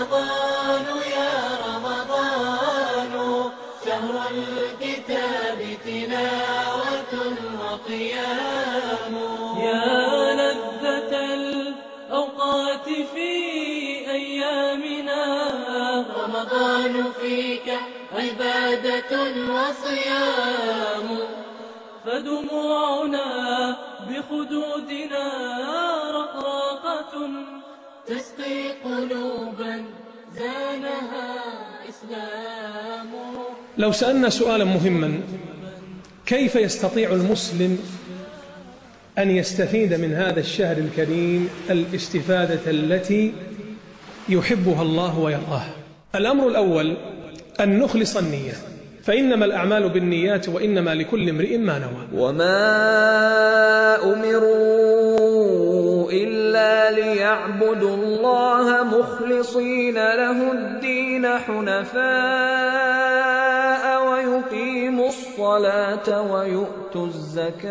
رمضان يا رمضان شهر الكتاب تلاوة وقيام. يا لذة الأوقات في أيامنا رمضان فيك عبادة وصيام. فدموعنا بخدودنا رقراقة تسقي قلوبا زانها إسلام لو سألنا سؤالا مهما كيف يستطيع المسلم أن يستفيد من هذا الشهر الكريم الاستفادة التي يحبها الله ويرضاها الأمر الأول أن نخلص النية فإنما الأعمال بالنيات وإنما لكل امرئ ما نوى. وما أمروا ليعبدوا الله مخلصين له الدين حنفاء ويقيموا الصلاة ويؤتوا الزكاة.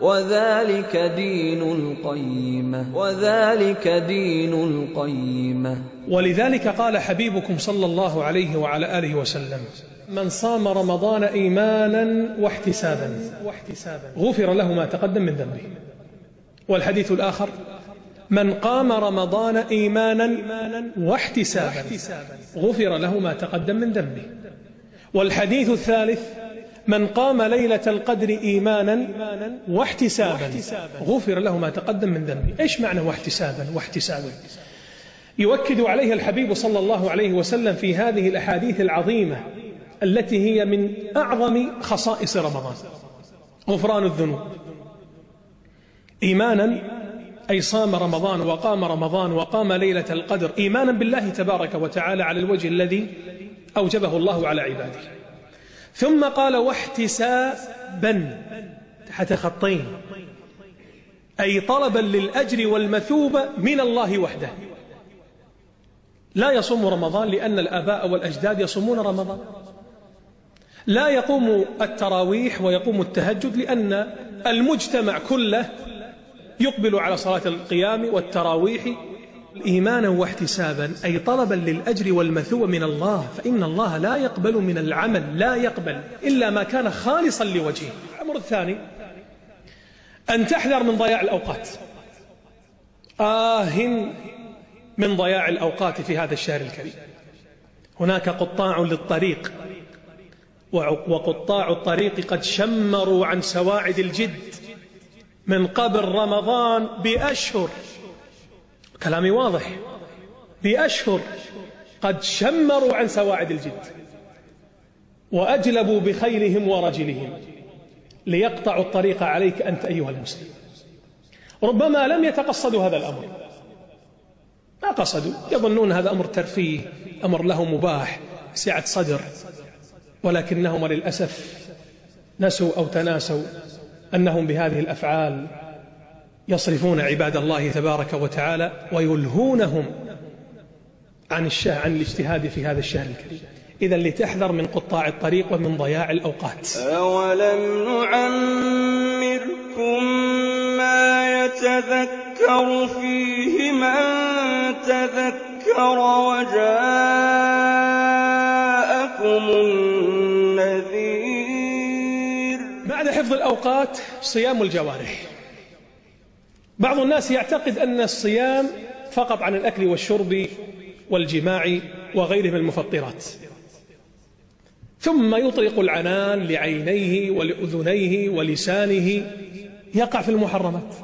وذلك دين القيمة. وذلك دين القيمة. ولذلك قال حبيبكم صلى الله عليه وعلى آله وسلم من صام رمضان إيمانا واحتسابا. غفر له ما تقدم من ذنبه. والحديث الآخر من قام رمضان إيمانا واحتسابا غفر له ما تقدم من ذنبه. والحديث الثالث من قام ليلة القدر إيمانا واحتسابا غفر له ما تقدم من ذنبه. إيش معنى واحتسابا؟ واحتسابا يؤكد عليها الحبيب صلى الله عليه وسلم في هذه الأحاديث العظيمة التي هي من أعظم خصائص رمضان غفران الذنوب. إيمانا أي صام رمضان وقام رمضان وقام ليلة القدر إيمانا بالله تبارك وتعالى على الوجه الذي أوجبه الله على عباده. ثم قال واحتسابا تحت خطين أي طلبا للأجر والمثوبة من الله وحده. لا يصوم رمضان لأن الآباء والأجداد يصومون رمضان. لا يقوم التراويح ويقوم التهجد لأن المجتمع كله يقبل على صلاة القيام والتراويح إيمانا واحتسابا أي طلبا للأجر والمثوبة من الله فإن الله لا يقبل من العمل لا يقبل إلا ما كان خالصا لوجهه. الأمر الثاني أن تحذر من ضياع الأوقات. آه من ضياع الأوقات في هذا الشهر الكريم. هناك قطاع للطريق وقطاع الطريق قد شمروا عن سواعد الجد. من قبل رمضان بأشهر. كلامي واضح. بأشهر. قد شمروا عن سواعد الجد. وأجلبوا بخيلهم ورجلهم. ليقطعوا الطريق عليك أنت أيها المسلم. ربما لم يتقصدوا هذا الأمر. ما قصدوا. يظنون هذا أمر ترفيه. أمر له مباح. سعة صدر. ولكنهم للأسف نسوا أو تناسوا. أنهم بهذه الأفعال يصرفون عباد الله تبارك وتعالى ويلهونهم عن الشاه عن الاجتهاد في هذا الشهر الكريم. إذا لتحذر من قطاع الطريق ومن ضياع الأوقات. أولم نعمركم ما يتذكر فيه من تذكر وجاءكم النذير بعد حفظ الأوقات صيام الجوارح. بعض الناس يعتقد أن الصيام فقط عن الأكل والشرب والجماع وغيره من المفطرات. ثم يطلق العنان لعينيه ولأذنيه ولسانه يقع في المحرمات.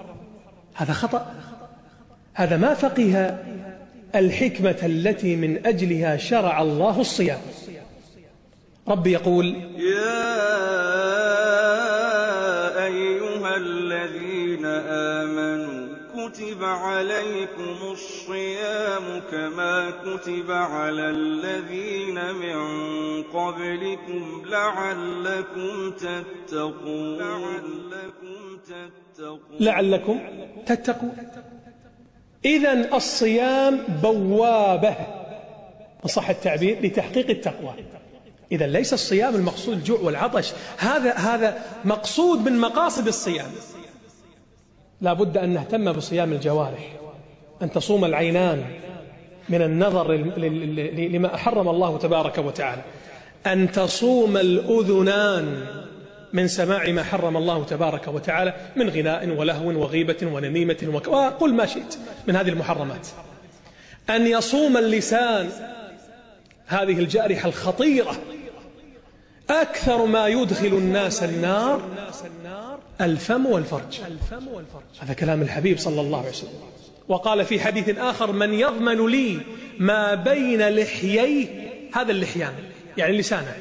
هذا خطأ. هذا ما فقه الحكمة التي من أجلها شرع الله الصيام. رب يقول يا أيها الذين آمنوا كتب عليكم الصيام كما كتب على الذين من قبلكم لعلكم تتقون. لعلكم تتقون. إذا الصيام بوابة صح التعبير لتحقيق التقوى. إذا ليس الصيام المقصود الجوع والعطش هذا هذا مقصود من مقاصد الصيام. لا بد أن نهتم بصيام الجوارح أن تصوم العينان من النظر لما حرم الله تبارك وتعالى. أن تصوم الأذنان من سماع ما حرم الله تبارك وتعالى من غناء ولهو وغيبة ونميمة وقل ما شئت من هذه المحرمات. أن يصوم اللسان هذه الجارحة الخطيرة أكثر ما يدخل الناس النار الفم والفرج. هذا كلام الحبيب صلى الله عليه وسلم. وقال في حديث آخر من يضمن لي ما بين لحييه هذا اللحيان يعني لسانه.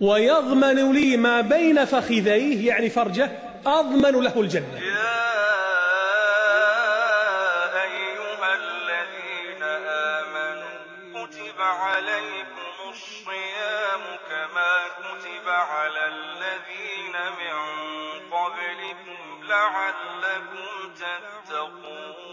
ويضمن لي ما بين فخذيه يعني فرجه أضمن له الجنة. يا أيها الذين آمنوا كتب عليكم الصيام كما كتب على الذين من قبلكم لعلكم تتقون.